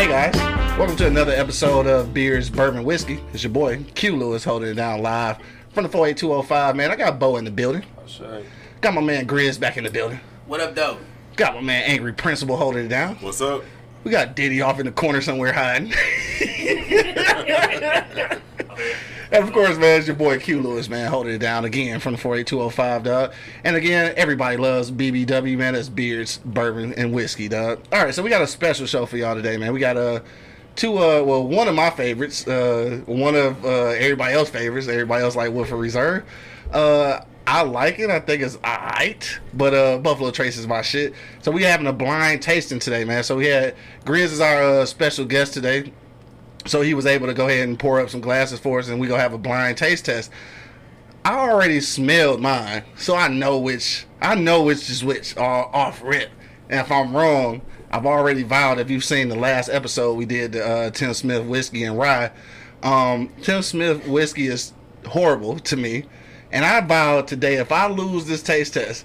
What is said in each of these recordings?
Hey guys, welcome to another episode of Beards, Bourbon, Whiskey. It's your boy Q Lewis holding it down live from the 48205. Man, I got Bo in the building. Got my man Grizz back in the building. What up, though? Got my man Angry Principal holding it down. What's up? We got Diddy off in the corner somewhere hiding. and of course, man, it's your boy Q Lewis, man, holding it down again from the 48205, dog. And again, everybody loves BBW, man. That's beards, bourbon, and whiskey, dog. All right, so we got a special show for y'all today, man. We got uh, two, uh, well, one of my favorites, uh, one of uh, everybody else favorites. Everybody else like Woodford Reserve. Uh, I like it. I think it's alright, but uh, Buffalo Trace is my shit. So we having a blind tasting today, man. So we had Grizz is our uh, special guest today. So he was able to go ahead and pour up some glasses for us, and we gonna have a blind taste test. I already smelled mine, so I know which I know which is which uh, off rip. And if I'm wrong, I've already vowed. If you've seen the last episode we did, uh, Tim Smith whiskey and rye, um, Tim Smith whiskey is horrible to me, and I vowed today if I lose this taste test,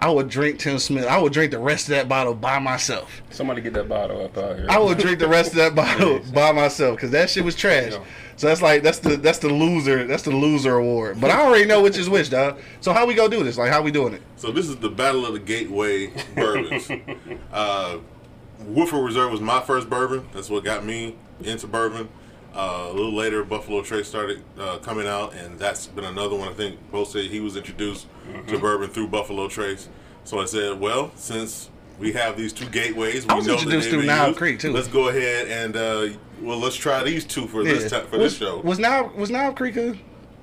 I would drink Tim Smith. I would drink the rest of that bottle by myself. Somebody get that bottle up out here. I would drink the rest of that bottle Please. by myself because that shit was trash. Yeah. So that's like that's the that's the loser that's the loser award. But I already know which is which, dog. So how we gonna do this? Like how we doing it? So this is the Battle of the Gateway bourbons. uh, Woodford Reserve was my first bourbon. That's what got me into bourbon. Uh, a little later, Buffalo Trace started uh, coming out, and that's been another one. I think both said he was introduced to bourbon through Buffalo Trace. So I said, well, since we have these two gateways, we I was know introduced through Nile. Creek, too. Let's go ahead and uh, well, let's try these two for this Yeah. time, for was, this show. Was now was Knob Creek a,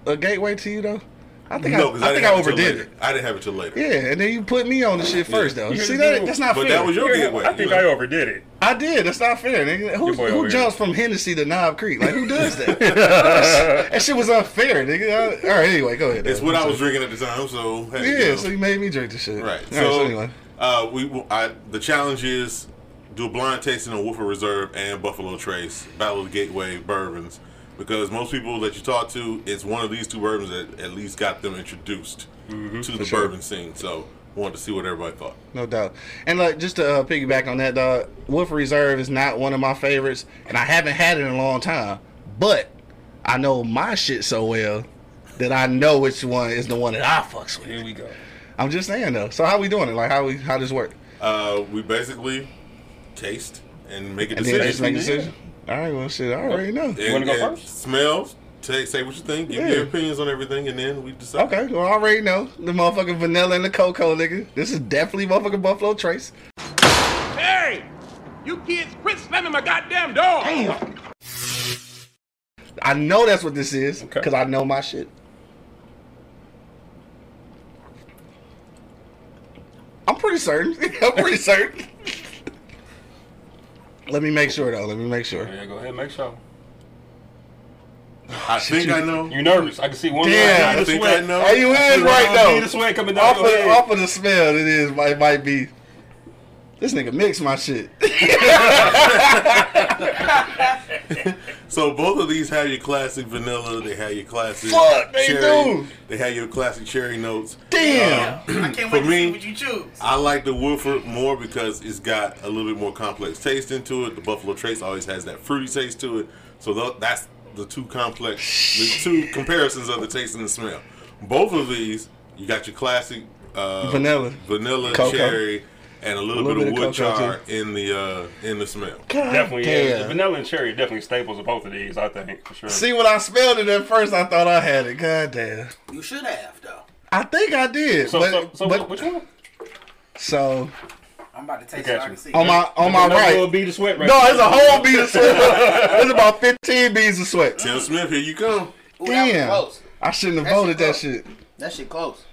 a gateway to you though? I think no, I, I, I, think I have it overdid it. I didn't have it till later. Yeah, and then you put me on the shit first though. You See heard that? the That's not But fair. But that was your gateway. I think you I overdid it. I did. That's not fair, nigga. Who, who over jumps from Hennessy to Knob Creek? Like who does that? that shit was unfair, nigga. I- all right, anyway, go ahead. It's what I was sorry. drinking at the time, so hey, you Yeah, know. so you made me drink the shit. right. All So, right, so anyway. uh, we I, the challenge is do a blind tasting of Woodford Reserve and Buffalo Trace Battle of the Gateway bourbons because most people that you talk to, it's one of these two bourbons that at least got them introduced to the sure. bourbon scene. So, wanted to see what everybody thought. No doubt. And like just to uh, piggyback on that, dog, Woodford Reserve is not one of my favorites, and I haven't had it in a long time. But I know my shit so well that I know which one is the one that I fucks with. Here we go. I'm just saying though. So how we doing it? Like how we how this work? Uh, we basically taste and make a And then make a decision. All right, well shit, I already know. And- wanna go first? Smells. Say, say what you think. Give Yeah. your opinions on everything, and then we decide. Okay, well I already know the motherfucking vanilla and the cocoa, nigga. This is definitely motherfucking Buffalo Trace. Hey! You kids quit slamming my goddamn door! Damn! I know that's what this is Okay. because I know my shit. I'm pretty certain. I'm pretty certain. Let me make sure though. Let me make sure. Yeah, go ahead, make sure. I think I know. You nervous? I can see one. Damn, line I of think sweat. I know. Are you in right one though. bead of sweat coming down Off your of, off of the smell, it is. It might be. This nigga mix my shit. So both of these have your classic vanilla. They have your classic Fuck, they cherry. do. They have your classic cherry notes. Damn. I can't For wait to me- see what you choose. I like the Woodford more because it's got a little bit more complex taste into it. The Buffalo Trace always has that fruity taste to it. So tho- that's the two complex, the two comparisons of the taste and the smell. Both of these, you got your classic uh, Vanilla. vanilla, Cocoa. cherry, and a little, little bit, bit of of wood cocoa, char in the uh, in the smell. God Definitely, yeah. damn. The vanilla and cherry are definitely staples of both of these. I think for sure. See when I smelled it at first, I thought I had it. God damn. You should have, though. I think I did. so, but, so, so but- which one? so I'm about to taste it. I you. can see. on my on my Another little right. bead of sweat right No, there. it's a whole bead of sweat. It's about 15 beads of sweat. Tim Smith, here you come. Ooh, Damn. I shouldn't have That voted shit that shit. That shit close.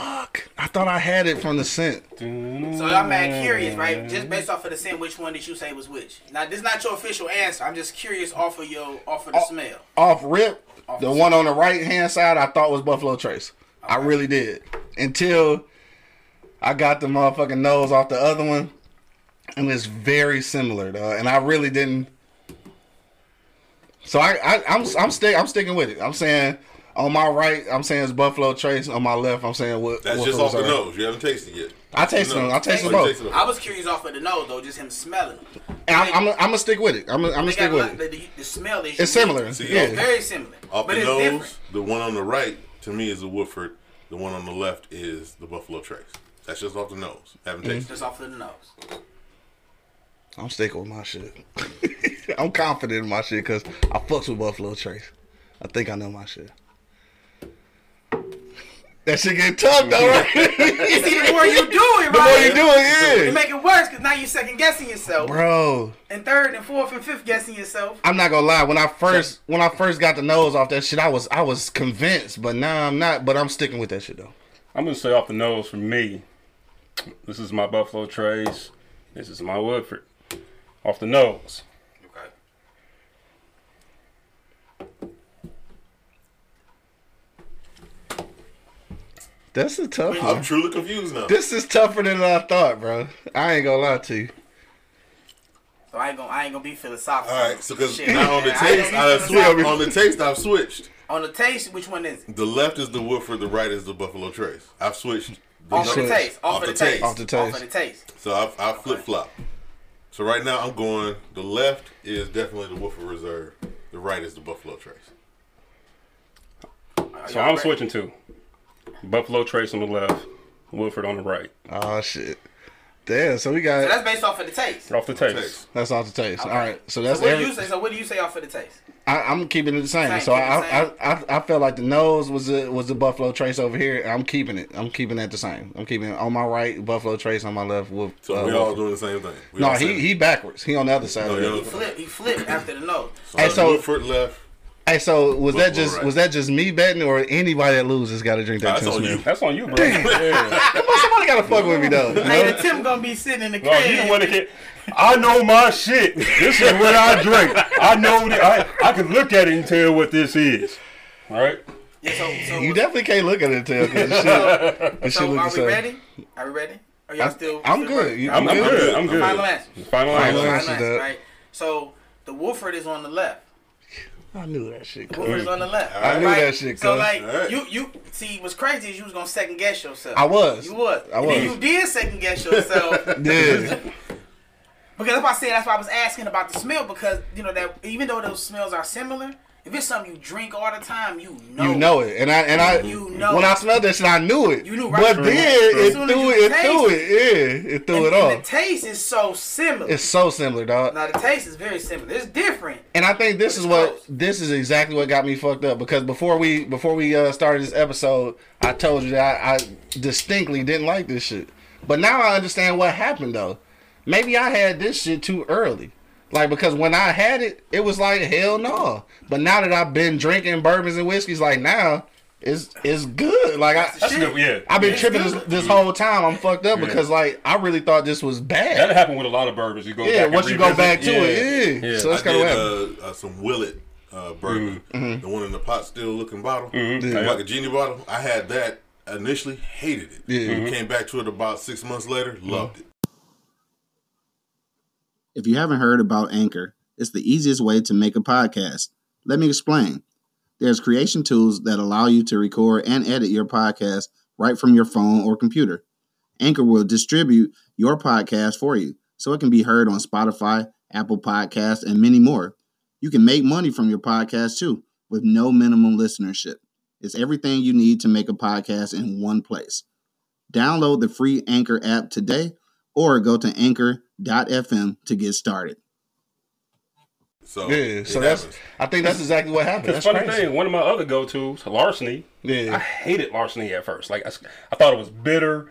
Fuck. I thought I had it from the scent. So I'm mad curious, right? Just based off of the scent, which one did you say was which? Now this is not your official answer. I'm just curious off of your off of the smell. Off rip, Off the the one on the right hand side I thought was Buffalo Trace. I really did. Until I got the motherfucking nose off the other one. And it's very similar though. And I really didn't So I, I I'm I'm stick I'm sticking with it. I'm saying on my right, I'm saying it's Buffalo Trace. On my left, I'm saying what That's what just for off the reserve. nose. You haven't tasted it yet. I tasted No. them. I tasted Oh, both. I was curious off of the nose though, just him smelling them. And I'm, I'm, I'm gonna stick with it. I'm, I'm gonna stick with it. the, the smell is It's similar. See, yeah. Very similar. Off but the it's nose, different. the one on the right to me is the Woodford. The one on the left is the Buffalo Trace. That's just off the nose. Haven't Mm-hmm. tasted. Just off of the nose. I'm sticking with my shit. I'm confident in my shit because I fucks with Buffalo Trace. I think I know my shit. That shit get tough though, mm-hmm. right? See, the more you do it, right? the more right? you do it, You yeah. make it worse because now you're second guessing yourself, Bro, and third and fourth and fifth guessing yourself. I'm not gonna lie. When I first when I first got the nose off that shit, I was I was convinced, but now I'm not. But I'm sticking with that shit though. I'm gonna say off the nose for me. This is my Buffalo Trace. This is my Woodford. Off the nose. That's a tough I'm one. truly confused now. This is tougher than I thought, bro. I ain't gonna lie to you. So I ain't gonna I ain't gonna be philosophical. All right, so because now on the man, I taste, I be switched. philosophical. On the taste, I've switched. On the taste, which one is it? The left is the Woodford, the right is the Buffalo Trace. I've switched. The Off the switched. taste. Off, of the taste. Off the taste. Off of the taste. So I've, I've flip flop. So right now I'm going. The left is definitely the Woodford Reserve. The right is the Buffalo Trace. So I'm switching to Buffalo Trace on the left, Woodford on the right. Oh shit. Damn. So we got. So got that's based off of the taste. Off the taste. Taste. that's off the taste. Okay. All right. So that's. So that's what do every, you say? So what do you say off of the taste? I, I'm keeping it the same. Same, so I, the I, same. I I felt like the nose was the was the Buffalo Trace over here. I'm keeping it. I'm keeping that the same. I'm keeping it on my right Buffalo Trace on my left. With, So uh, we all doing the same thing. We no, he saying- he backwards. He on the other side. No, of you're it. on the- Flip. He flipped after the nose. Hey, so- Woodford left. Hey, so was that just right. was that just me betting or anybody that loses got to drink that That's Tim on Smith? you. That's on you, bro. Yeah. Come on, somebody got to fuck with me though. you Hey, know? the Tim gonna be sitting in the No, crib. you the one that can. I know my shit. This is what I drink. I know that I, I can look at it and tell what this is. All right? Yeah, so, so, You definitely can't look at it and tell because this shit, this shit so look are we ready? Are we ready? Are y'all I'm, still? I'm still good. ready? I'm, I'm good. good. I'm good. Final answer. Final Final answer. Final answer, answer, right? So the Woodford is on the left. I knew that shit. Woodford is on the left. I knew that shit, So cuz. like Alright. you you see what's crazy is you was gonna second guess yourself. I was. You was. I And then was. you did second guess yourself. Yeah. Because if I said that's why I was asking about the smell because you know that even though those smells are similar, if it's something you drink all the time, you know. You know it, and I and I You know when I smelled that shit, I knew it. You knew right but from- then it as threw it, it threw it, yeah, it threw And, it and the taste is so similar. It's so similar, dog. now the taste is very similar. It's different. And I think this is what close. this is exactly what got me fucked up because before we before we uh, started this episode, I told you that I, I distinctly didn't like this shit. But now I understand what happened though. Maybe I had this shit too early. Like because when I had it, it was like hell no. But now that I've been drinking bourbons and whiskeys, like now it's it's good. Like I That's good. Yeah. I've been It's tripping this, good. this whole time. I'm fucked up because like I really thought this was bad. That happened with a lot of bourbons. You go yeah, back once and you go back to it, yeah. Yeah. So that's I kind of what uh, uh, some Willet uh, bourbon, Mm-hmm. the one in the pot still looking bottle, Yeah. like a genie bottle. I had that initially, hated it. Yeah. Mm-hmm. Came back to it about six months later, loved it. If you haven't heard about Anchor, it's the easiest way to make a podcast. Let me explain. There's creation tools that allow you to record and edit your podcast right from your phone or computer. Anchor will distribute your podcast for you so it can be heard on Spotify, Apple Podcasts, and many more. You can make money from your podcast too with no minimum listenership. It's everything you need to make a podcast in one place. Download the free Anchor app today or go to anchor.fm to get started. So Yeah, so that's. happens. I think that's exactly what happened. That's funny crazy. thing, one of my other go-tos, larceny. Yeah, I hated larceny at first. Like I, I thought it was bitter.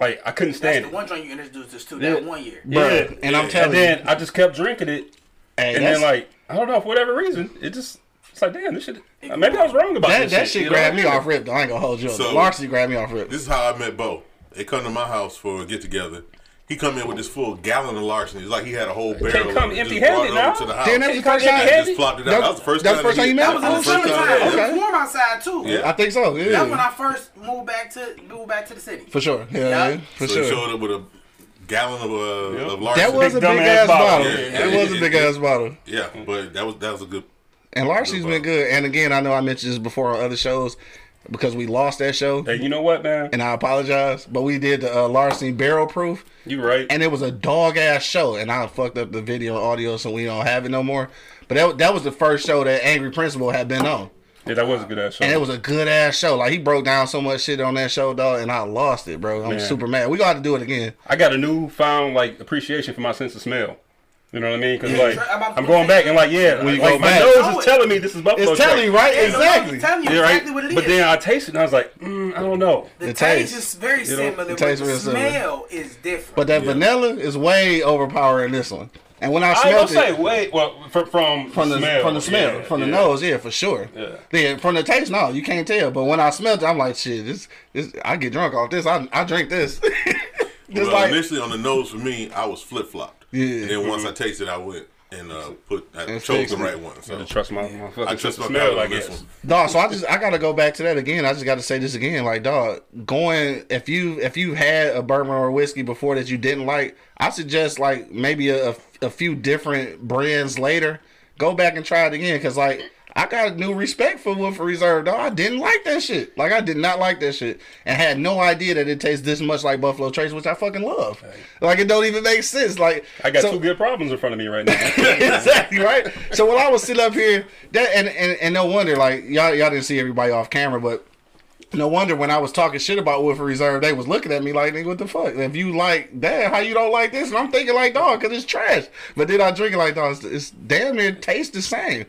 Like I couldn't That's stand the it. one joint you introduced us to that one year. Bruh, Yeah. and I'm And telling then you, I just kept drinking it, hey, and then like I don't know for whatever reason, it just It's like, damn, this shit. Uh, maybe I was wrong about That this that shit you know? grabbed me off rip. I ain't gonna hold you. up. So- Larceny grabbed me off rip. This is how I met Bo. They come to my house for a get together. He come in with this full gallon of larceny. It's like he had a whole barrel. come of it. Empty-handed brought it over now. to the house. Damn, that was the first time. empty-handed? just flopped it out. That- That was the first that was time. the first time you met That him? was the That was the first summertime. time, It was warm outside too. Yeah. I think so. Yeah, That's when I first moved back to moved back to the city. for sure. Yeah, Yeah. yeah, for So sure. he showed up with a gallon of, uh, of larceny. That was a Big big ass bottle. bottle. Yeah, It yeah, was a big yeah. ass bottle. yeah, but that was that was a good. And Larcy's been good. And again, I know I mentioned this before on other shows because we lost that show, Hey, you know what, man? and I apologize. But we did the uh, Larceny barrel proof, You right. and it was a dog ass show. And I fucked up the video audio, so we don't have it no more. But that, that was the first show that Angry Principal had been on. yeah, that was a good ass show. And it was a good ass show. Like he broke down so much shit on that show, dog, and I lost it, bro. I'm Man. super mad. We got to do it again. I got a newfound like appreciation for my sense of smell. You know what I mean? Because like I'm I'm going back and like yeah, When you like go my back. nose Know is telling me this is buffalo It's telling trace. you, right? Yeah, no, no, Exactly. I'm telling you Yeah, exactly right. what it is. But then I tasted and I was like, mm, I don't know. the, The taste, taste. is very know, similar, the taste the real similar. smell is different. But that vanilla is way overpowering this one. And when I I ain't smelled gonna it, say wait, well from from, from the smell, from the smell, yeah, from the yeah. nose, yeah, for sure. Yeah. Then from the taste, no, you can't tell. But when I smelled it, I'm like, shit, this, this, I get drunk off this. I, I drink this. Just Well, like, initially on the nose for me, I was flip flopped. Yeah. And then once I tasted, I went and uh, put I And chose the right one. So To trust my, my fucking I trust my smell, palate I on this guess. one. dog. So I just, I gotta go back to that again. I just got to say this again, like, dog, going if you if you had a bourbon or a whiskey before that you didn't like, I suggest like maybe a, a few different brands later, go back and try it again, because like. I got a new respect for Woodford Reserve, though. I didn't like that shit. Like I did not like that shit, and had no idea that it tastes this much like Buffalo Trace, which I fucking love. Like it don't even make sense. Like I got so- two good problems in front of me right now. exactly right. So when I was sitting up here, that and, and and no wonder, like y'all y'all didn't see everybody off camera, but no wonder when I was talking shit about Woodford Reserve, they was looking at me like, "Nigga, what the fuck? If you like that, how you don't like this?" And I'm thinking like, "Dog, cause it's trash." But then I drink it like, "Dog, it's, it's damn near tastes the same."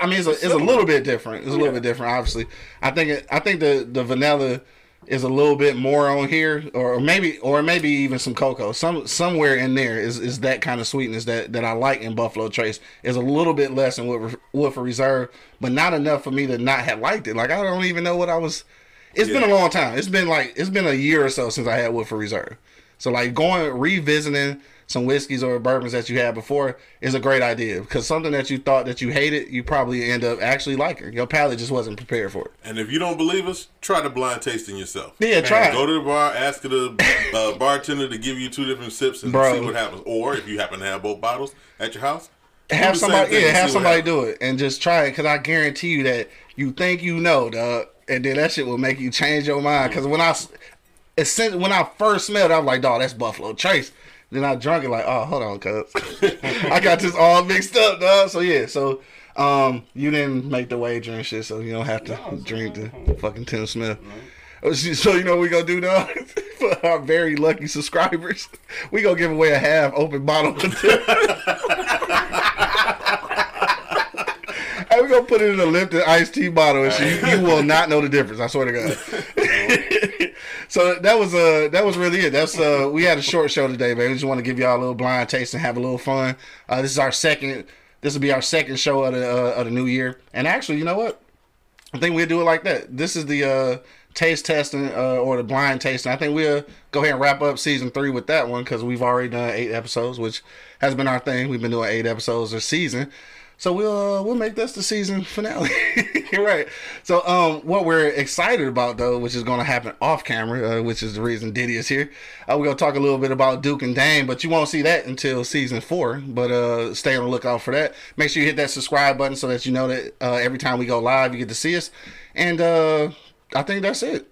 I mean, it's a, it's a little bit different. It's a little bit different, obviously. I think it, I think the the vanilla is a little bit more on here, or maybe or maybe even some cocoa. Some somewhere in there is, is that kind of sweetness that, that I like in Buffalo Trace. Is a little bit less in Woodford, Woodford Reserve, but not enough for me to not have liked it. Like I don't even know what I was. It's been a long time. It's been like it's been a year or so since I had Woodford Reserve. So like going revisiting some whiskeys or bourbons that you had before is a great idea because something that you thought that you hated, you probably end up actually liking. Your palate just wasn't prepared for it. And if you don't believe us, try the blind tasting yourself. Yeah, try Go to the bar, ask the uh, bartender to give you two different sips and Bro. see what happens. Or if you happen to have both bottles at your house, Have somebody, yeah, have somebody do it and just try it because I guarantee you that you think you know, dog, and then that shit will make you change your mind. Because when I, it's since when I first smelled, it, I was like, dog, that's Buffalo Trace. Then I drunk it like, oh, hold on, cuz I got this all mixed up, dog. So yeah, so um, you didn't make the wager and shit, so you don't have to drink the fucking Tim Smith. So you know what we gonna do now for our very lucky subscribers? We gonna give away a half open bottle of Tim. Hey, we gonna put it in a Lipton iced tea bottle, and shit. You, you will not know the difference. I swear to God. so that was uh that was really it. That's uh we had a short show today, man. We just want to give y'all a little blind taste and have a little fun. Uh, this is our second. This will be our second show of the uh, of the new year. And actually, you know what? I think we'll do it like that. This is the uh, taste testing uh, or the blind tasting. I think we'll go ahead and wrap up season three with that one because we've already done eight episodes, which has been our thing. We've been doing eight episodes a season. So we'll uh, we'll make this the season finale. Right. So um, what we're excited about though, which is going to happen off camera, uh, which is the reason Diddy is here. Uh, we're gonna talk a little bit about Duke and Dame, but you won't see that until season four. But uh, stay on the lookout for that. Make sure you hit that subscribe button so that you know that uh, every time we go live, you get to see us. And uh, I think that's it.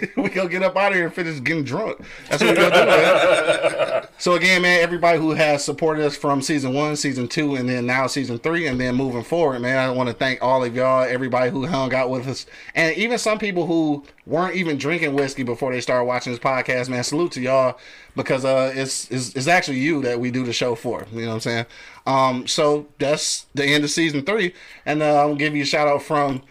we gonna get up out of here and finish getting drunk. That's what we're gonna do, man. So again, man, everybody who has supported us from season one, season two, and then now season three, and then moving forward, man, I want to thank all of y'all, everybody who hung out with us, and even some people who weren't even drinking whiskey before they started watching this podcast, man. Salute to y'all because uh, it's, it's it's actually you that we do the show for. You know what I'm saying? Um, so that's the end of season three, and uh, I'm gonna give you a shout out from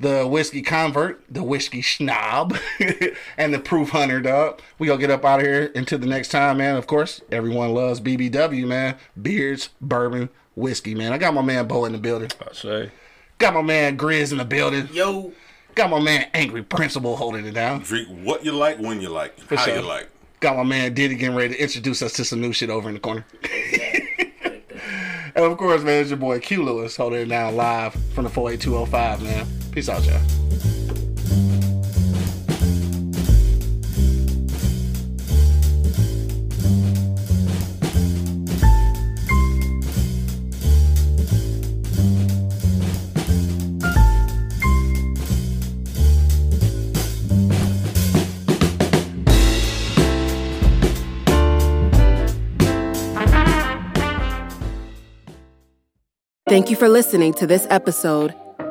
the whiskey convert, the whiskey snob, and the proof hunter, dog. We gonna get up out of here until the next time, man. Of course, everyone loves BBW, man. Beards, bourbon, whiskey, man. I got my man Bo in the building. I say. Got my man Grizz in the building. Yo, Got my man Angry Principal holding it down. Drink what you like, when you like, For how sure. you like. Got my man Diddy getting ready to introduce us to some new shit over in the corner. and of course, man, it's your boy Q Lewis holding it down live from the 48205, man. Peace out, y'all. Thank you for listening to this episode.